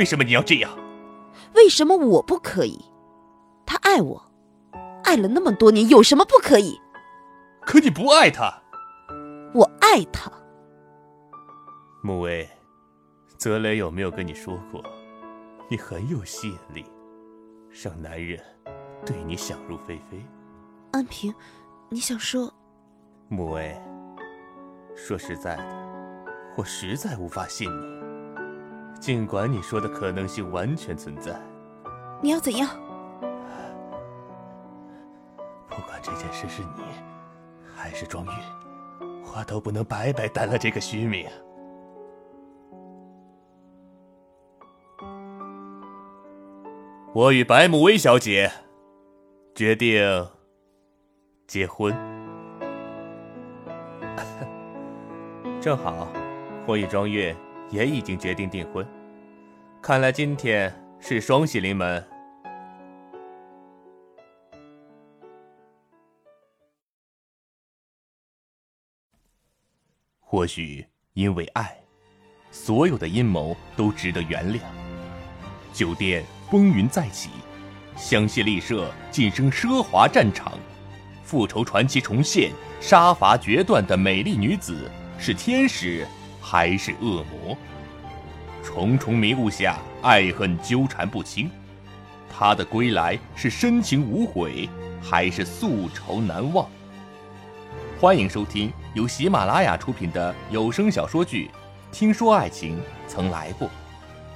为什么你要这样？为什么我不可以？他爱我，爱了那么多年，有什么不可以？可你不爱他。我爱他。穆薇，泽雷有没有跟你说过，你很有吸引力，让男人对你想入非非？安平，你想说？穆薇，说实在的，我实在无法信你。尽管你说的可能性完全存在，你要怎样？不管这件事是你还是庄玉，我都不能白白担了这个虚名。我与白慕薇小姐决定结婚，正好，我与庄月。也已经决定订婚，看来今天是双喜临门。或许因为爱，所有的阴谋都值得原谅。酒店风云再起，香榭丽舍晋升奢华战场，复仇传奇重现，杀伐决断的美丽女子是天使。还是恶魔，重重迷雾下，爱恨纠缠不清。他的归来是深情无悔，还是宿仇难忘？欢迎收听由喜马拉雅出品的有声小说剧《听说爱情曾来过》，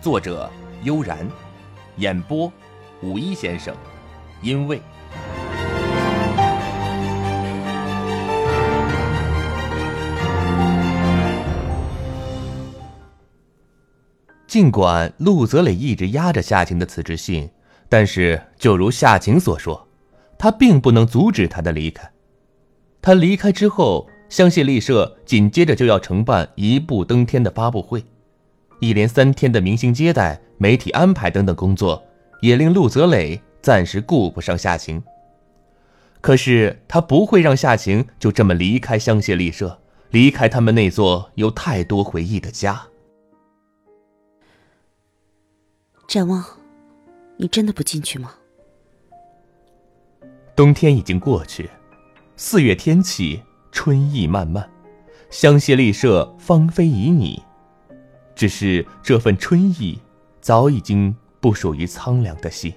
作者悠然，演播五一先生，因为。尽管陆泽磊一直压着夏晴的辞职信，但是就如夏晴所说，他并不能阻止他的离开。他离开之后，香榭丽舍紧接着就要承办一步登天的发布会，一连三天的明星接待、媒体安排等等工作，也令陆泽磊暂时顾不上夏晴。可是他不会让夏晴就这么离开香榭丽舍，离开他们那座有太多回忆的家。展望，你真的不进去吗？冬天已经过去，四月天气春意漫漫，香榭丽舍芳菲旖旎。只是这份春意，早已经不属于苍凉的心。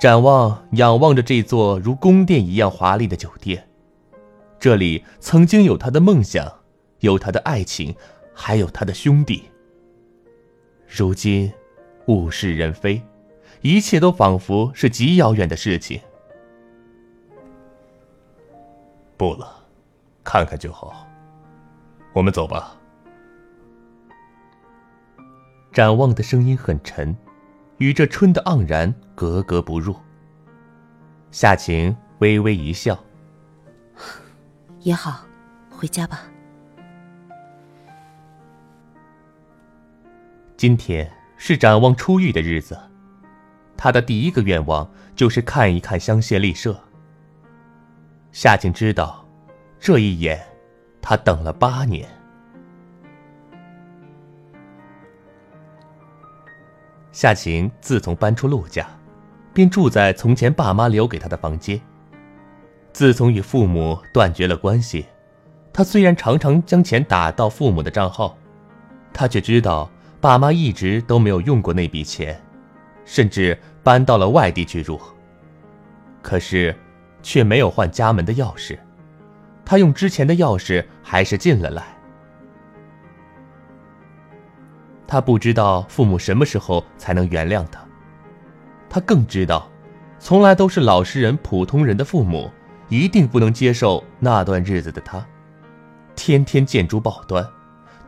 展望，仰望着这座如宫殿一样华丽的酒店，这里曾经有他的梦想，有他的爱情，还有他的兄弟。如今，物是人非，一切都仿佛是极遥远的事情。不了，看看就好。我们走吧。展望的声音很沉，与这春的盎然格格不入。夏晴微微一笑：“也好，回家吧。”今天是展望出狱的日子，他的第一个愿望就是看一看香榭丽舍。夏晴知道，这一眼，他等了八年。夏晴自从搬出陆家，便住在从前爸妈留给他的房间。自从与父母断绝了关系，他虽然常常将钱打到父母的账号，他却知道。爸妈一直都没有用过那笔钱，甚至搬到了外地去住。可是，却没有换家门的钥匙。他用之前的钥匙还是进了来。他不知道父母什么时候才能原谅他。他更知道，从来都是老实人、普通人的父母，一定不能接受那段日子的他，天天见诸报端。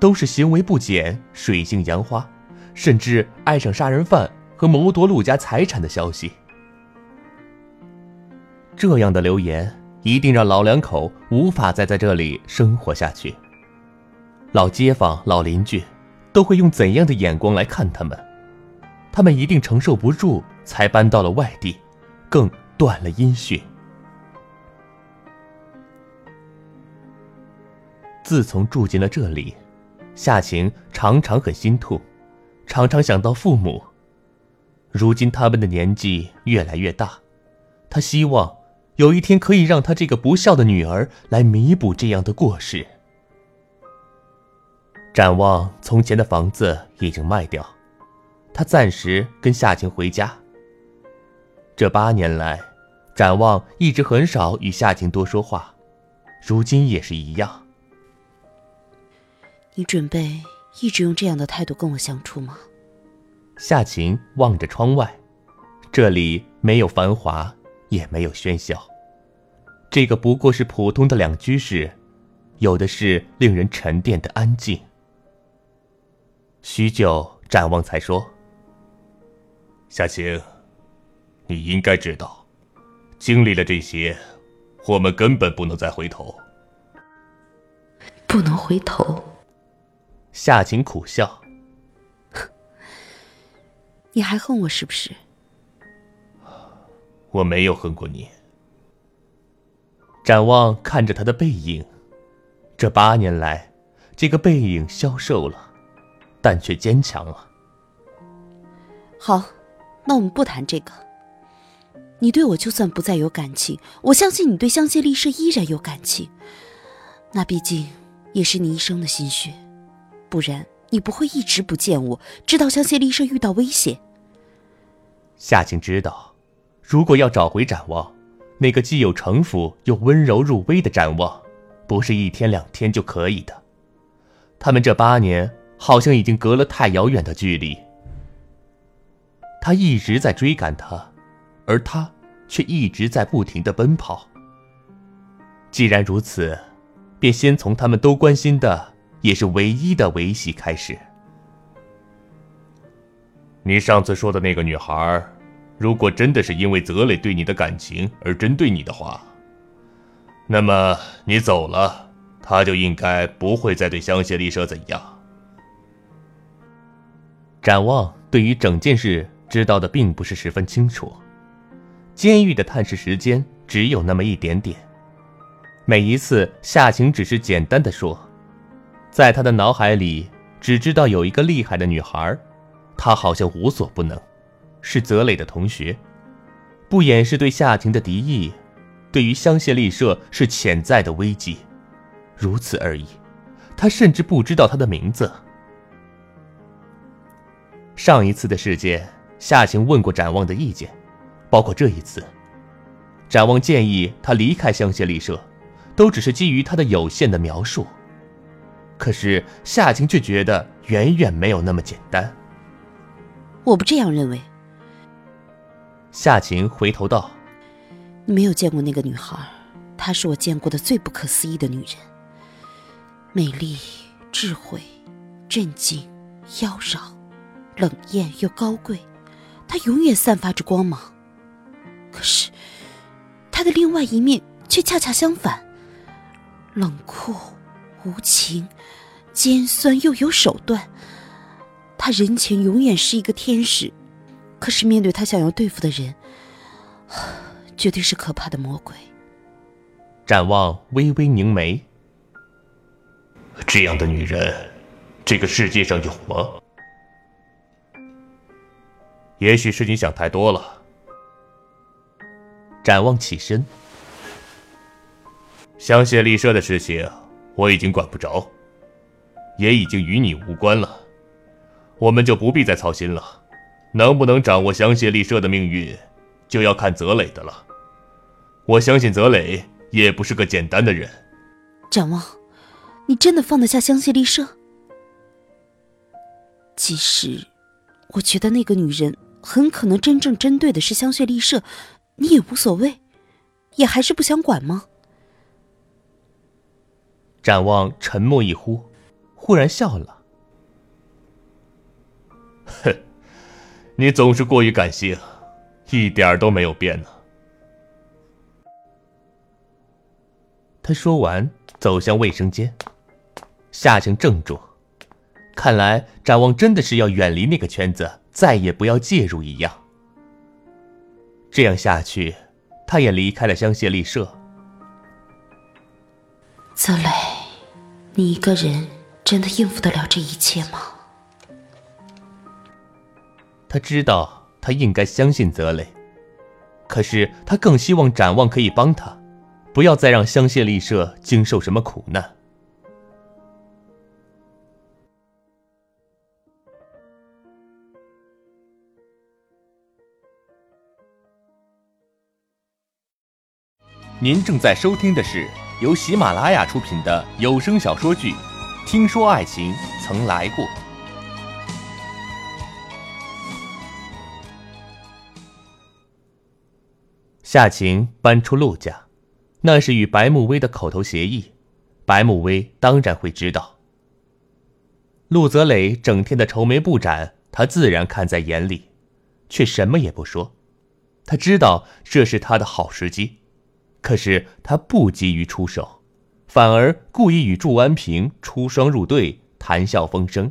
都是行为不检、水性杨花，甚至爱上杀人犯和谋夺陆家财产的消息。这样的流言一定让老两口无法再在这里生活下去。老街坊、老邻居都会用怎样的眼光来看他们？他们一定承受不住，才搬到了外地，更断了音讯。自从住进了这里。夏晴常常很心痛，常常想到父母。如今他们的年纪越来越大，他希望有一天可以让他这个不孝的女儿来弥补这样的过失。展望从前的房子已经卖掉，他暂时跟夏晴回家。这八年来，展望一直很少与夏晴多说话，如今也是一样。你准备一直用这样的态度跟我相处吗？夏晴望着窗外，这里没有繁华，也没有喧嚣，这个不过是普通的两居室，有的是令人沉淀的安静。许久，展望才说：“夏晴，你应该知道，经历了这些，我们根本不能再回头。不能回头。”夏晴苦笑：“ 你还恨我是不是？”我没有恨过你。展望看着他的背影，这八年来，这个背影消瘦了。但却坚强了。好，那我们不谈这个。你对我就算不再有感情，我相信你对香榭丽舍依然有感情。那毕竟也是你一生的心血，不然你不会一直不见我，直到香榭丽舍遇到危险。夏晴知道，如果要找回展望，那个既有城府又温柔入微的展望，不是一天两天就可以的。他们这八年。好像已经隔了太遥远的距离。他一直在追赶他，而他却一直在不停的奔跑。既然如此，便先从他们都关心的，也是唯一的维系开始。你上次说的那个女孩，如果真的是因为泽磊对你的感情而针对你的话，那么你走了，他就应该不会再对香榭丽舍怎样。展望对于整件事知道的并不是十分清楚，监狱的探视时间只有那么一点点。每一次夏晴只是简单的说，在他的脑海里只知道有一个厉害的女孩，她好像无所不能，是泽磊的同学，不掩饰对夏晴的敌意，对于香榭丽舍是潜在的危机，如此而已。他甚至不知道她的名字。上一次的事件，夏晴问过展望的意见，包括这一次。展望建议他离开香榭丽舍，都只是基于他的有限的描述。可是夏晴却觉得远远没有那么简单。我不这样认为。夏晴回头道：“你没有见过那个女孩，她是我见过的最不可思议的女人。美丽、智慧、镇静、妖娆。”冷艳又高贵，她永远散发着光芒。可是，她的另外一面却恰恰相反：冷酷、无情、尖酸又有手段。她人前永远是一个天使，可是面对她想要对付的人，绝对是可怕的魔鬼。展望微微凝眉，这样的女人，这个世界上有吗？也许是你想太多了。展望起身，香榭丽舍的事情我已经管不着，也已经与你无关了，我们就不必再操心了。能不能掌握香榭丽舍的命运，就要看泽磊的了。我相信泽磊也不是个简单的人。展望，你真的放得下香榭丽舍？其实我觉得那个女人。很可能真正针对的是香榭丽舍，你也无所谓，也还是不想管吗？展望沉默一呼，忽然笑了：“哼，你总是过于感性，一点儿都没有变呢。”他说完，走向卫生间。夏晴怔住，看来展望真的是要远离那个圈子。再也不要介入一样。这样下去，他也离开了香榭丽舍。泽磊，你一个人真的应付得了这一切吗？他知道他应该相信泽雷，可是他更希望展望可以帮他，不要再让香榭丽舍经受什么苦难。您正在收听的是由喜马拉雅出品的有声小说剧《听说爱情曾来过》。夏晴搬出陆家，那是与白慕薇的口头协议，白慕薇当然会知道。陆泽磊整天的愁眉不展，他自然看在眼里，却什么也不说。他知道这是他的好时机。可是他不急于出手，反而故意与祝安平出双入对，谈笑风生。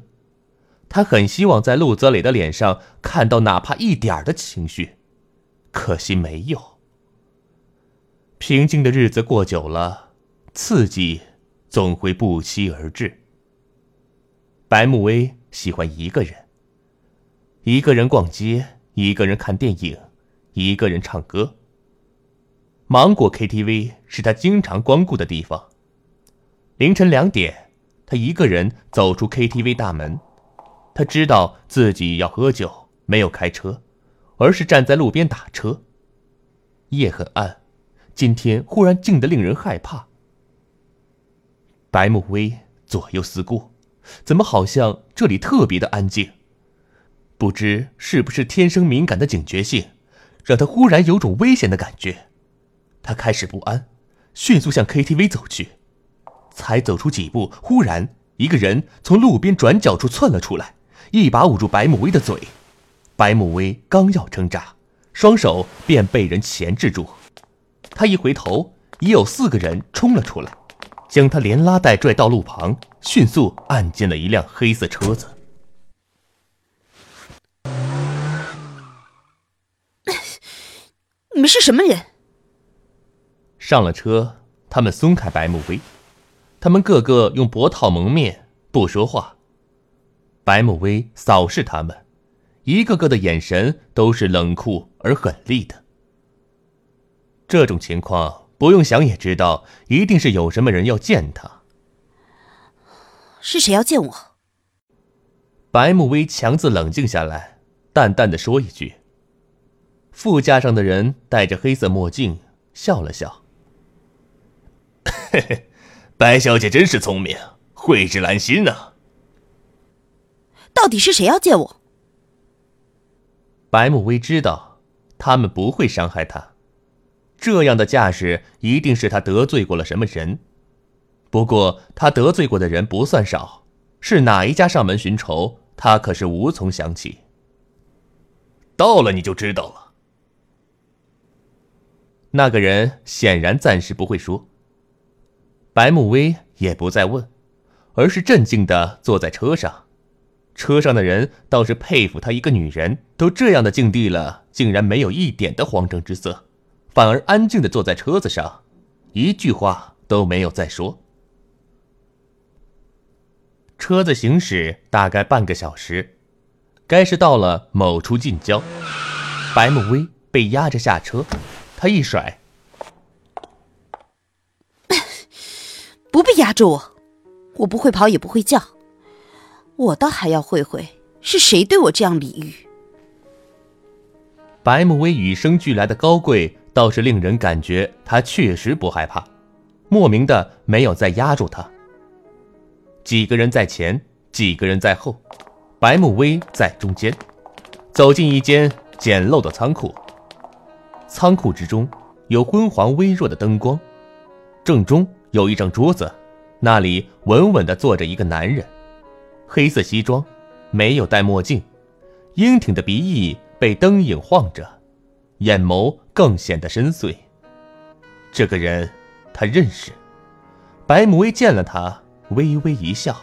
他很希望在陆泽磊的脸上看到哪怕一点的情绪，可惜没有。平静的日子过久了，刺激总会不期而至。白慕薇喜欢一个人，一个人逛街，一个人看电影，一个人唱歌。芒果 KTV 是他经常光顾的地方。凌晨两点，他一个人走出 KTV 大门。他知道自己要喝酒，没有开车，而是站在路边打车。夜很暗，今天忽然静得令人害怕。白慕薇左右四顾，怎么好像这里特别的安静？不知是不是天生敏感的警觉性，让他忽然有种危险的感觉。他开始不安，迅速向 KTV 走去。才走出几步，忽然一个人从路边转角处窜了出来，一把捂住白慕薇的嘴。白慕薇刚要挣扎，双手便被人钳制住。他一回头，已有四个人冲了出来，将他连拉带拽到路旁，迅速按进了一辆黑色车子。你们是什么人？上了车，他们松开白慕薇，他们个个用脖套蒙面，不说话。白慕薇扫视他们，一个个的眼神都是冷酷而狠厉的。这种情况不用想也知道，一定是有什么人要见他。是谁要见我？白慕薇强自冷静下来，淡淡的说一句。副驾上的人戴着黑色墨镜，笑了笑。嘿嘿，白小姐真是聪明，蕙质兰心啊。到底是谁要见我？白慕薇知道，他们不会伤害她，这样的架势一定是他得罪过了什么人。不过他得罪过的人不算少，是哪一家上门寻仇，他可是无从想起。到了你就知道了。那个人显然暂时不会说。白慕薇也不再问，而是镇静的坐在车上。车上的人倒是佩服她一个女人都这样的境地了，竟然没有一点的慌张之色，反而安静的坐在车子上，一句话都没有再说。车子行驶大概半个小时，该是到了某处近郊。白慕薇被压着下车，他一甩。不必压着我，我不会跑也不会叫，我倒还要会会是谁对我这样礼遇。白慕薇与生俱来的高贵倒是令人感觉她确实不害怕，莫名的没有再压住他。几个人在前，几个人在后，白慕薇在中间，走进一间简陋的仓库。仓库之中有昏黄微弱的灯光，正中。有一张桌子，那里稳稳地坐着一个男人，黑色西装，没有戴墨镜，英挺的鼻翼被灯影晃着，眼眸更显得深邃。这个人，他认识。白慕薇见了他，微微一笑。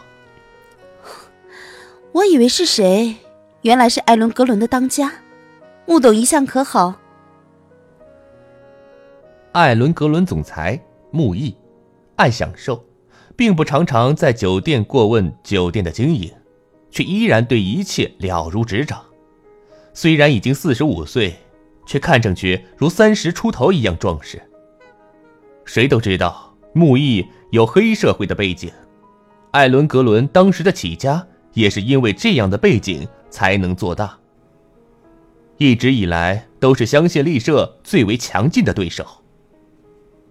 我以为是谁，原来是艾伦格伦的当家。穆董一向可好？艾伦格伦总裁穆毅。爱享受，并不常常在酒店过问酒店的经营，却依然对一切了如指掌。虽然已经四十五岁，却看上去如三十出头一样壮实。谁都知道木易有黑社会的背景，艾伦·格伦当时的起家也是因为这样的背景才能做大。一直以来都是香榭丽舍最为强劲的对手。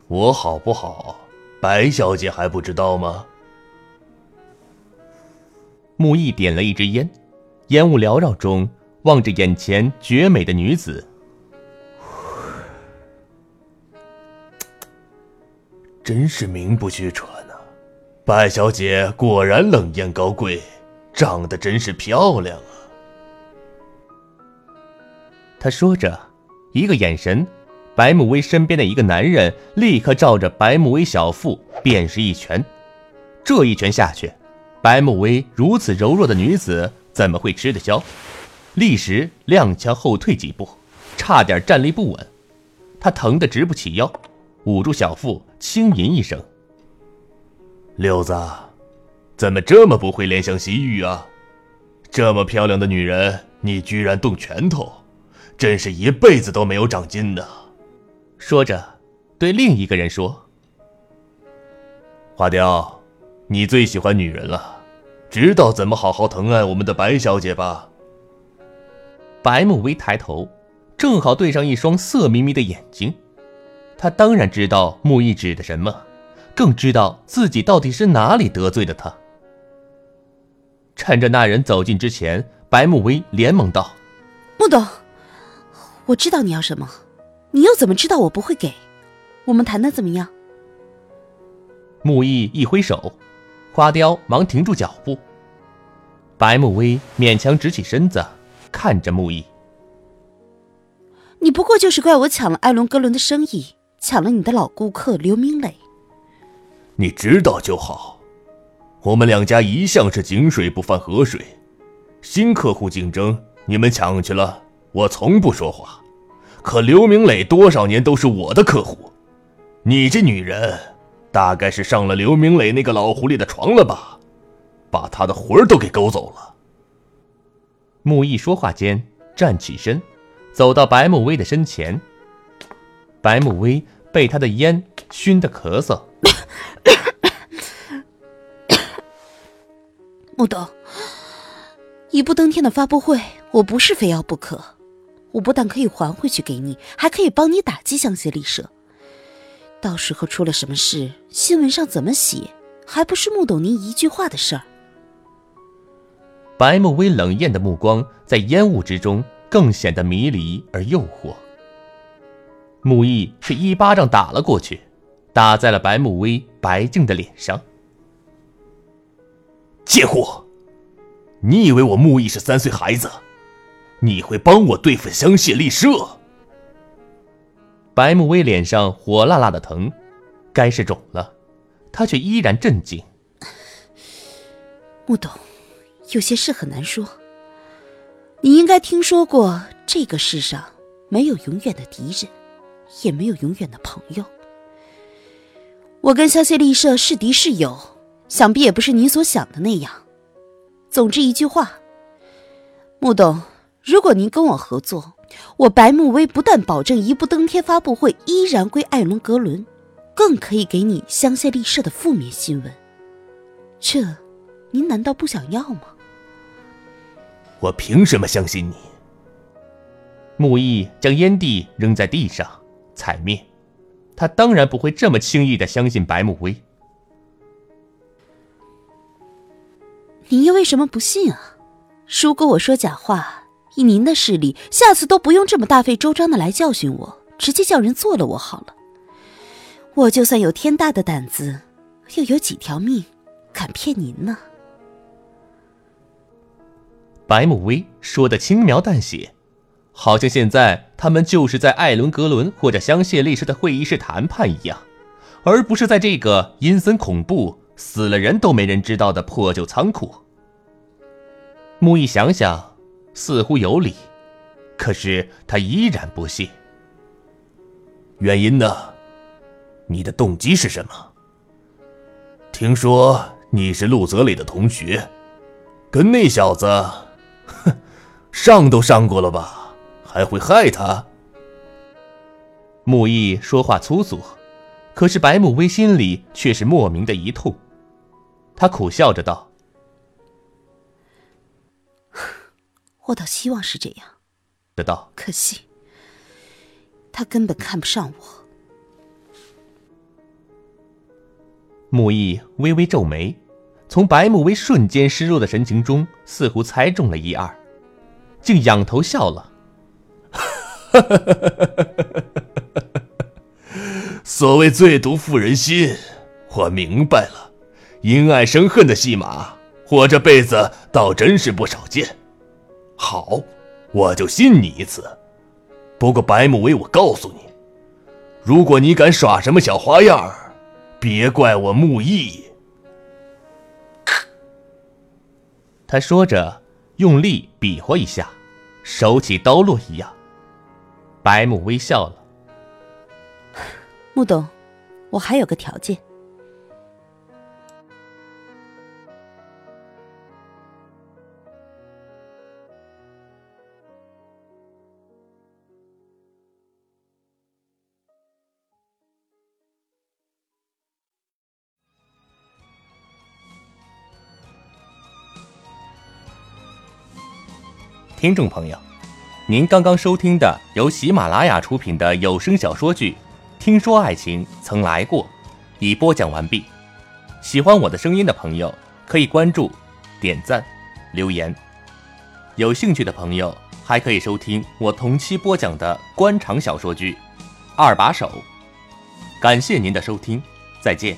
我好不好，白小姐还不知道吗？木易点了一支烟，烟雾缭绕中望着眼前绝美的女子，真是名不虚传啊！白小姐果然冷艳高贵，长得真是漂亮啊！他说着，一个眼神，白慕薇身边的一个男人立刻照着白慕薇小腹便是一拳，这一拳下去。白慕薇如此柔弱的女子怎么会吃得消？立时踉跄后退几步，差点站立不稳。她疼得直不起腰，捂住小腹，轻吟一声：“六子，怎么这么不会怜香惜玉啊？这么漂亮的女人，你居然动拳头，真是一辈子都没有长进呢。”说着，对另一个人说：“花雕，你最喜欢女人了。”知道怎么好好疼爱我们的白小姐吧？白慕薇抬头，正好对上一双色眯眯的眼睛。她当然知道木易指的什么，更知道自己到底是哪里得罪了他。趁着那人走近之前，白慕薇连忙道：“穆董，我知道你要什么，你又怎么知道我不会给？我们谈的怎么样？”木易一挥手。花雕忙停住脚步，白慕薇勉强直起身子，看着木易：“你不过就是怪我抢了艾伦·格伦的生意，抢了你的老顾客刘明磊。你知道就好，我们两家一向是井水不犯河水，新客户竞争，你们抢去了，我从不说话。可刘明磊多少年都是我的客户，你这女人。”大概是上了刘明磊那个老狐狸的床了吧，把他的魂儿都给勾走了。木易说话间站起身，走到白慕薇的身前。白慕薇被他的烟熏得咳嗽。木董，一步登天的发布会，我不是非要不可。我不但可以还回去给你，还可以帮你打击香榭丽舍。到时候出了什么事，新闻上怎么写，还不是穆董您一句话的事儿？白慕薇冷艳的目光在烟雾之中更显得迷离而诱惑。木易是一巴掌打了过去，打在了白慕薇白净的脸上。贱货！你以为我木易是三岁孩子？你会帮我对付香榭丽舍？白慕薇脸上火辣辣的疼，该是肿了，她却依然镇静。穆董，有些事很难说。你应该听说过，这个世上没有永远的敌人，也没有永远的朋友。我跟香榭丽舍是敌是友，想必也不是你所想的那样。总之一句话，穆董，如果您跟我合作。我白慕薇不但保证一步登天发布会依然归艾伦格伦，更可以给你香榭丽舍的负面新闻。这，您难道不想要吗？我凭什么相信你？木易将烟蒂扔在地上，踩灭。他当然不会这么轻易的相信白慕薇。你又为什么不信啊？如果我说假话？以您的势力，下次都不用这么大费周章的来教训我，直接叫人做了我好了。我就算有天大的胆子，又有几条命，敢骗您呢？白慕薇说的轻描淡写，好像现在他们就是在艾伦格伦或者香榭丽舍的会议室谈判一样，而不是在这个阴森恐怖、死了人都没人知道的破旧仓库。木易想想。似乎有理，可是他依然不信。原因呢？你的动机是什么？听说你是陆泽磊的同学，跟那小子，哼，上都上过了吧？还会害他？木易说话粗俗，可是白慕薇心里却是莫名的一痛。他苦笑着道：“我倒希望是这样。”得到：“可惜，他根本看不上我。”木易微微皱眉，从白慕薇瞬间失落的神情中，似乎猜中了一二，竟仰头笑了。所谓最毒妇人心，我明白了。因爱生恨的戏码，我这辈子倒真是不少见。好，我就信你一次。不过白慕薇，我告诉你，如果你敢耍什么小花样别怪我木易。他说着，用力比划一下，手起刀落一样。白木微笑了。穆董，我还有个条件。听众朋友，您刚刚收听的由喜马拉雅出品的有声小说剧《听说爱情曾来过》，已播讲完毕。喜欢我的声音的朋友，可以关注、点赞、留言。有兴趣的朋友，还可以收听我同期播讲的官场小说剧《二把手》。感谢您的收听，再见。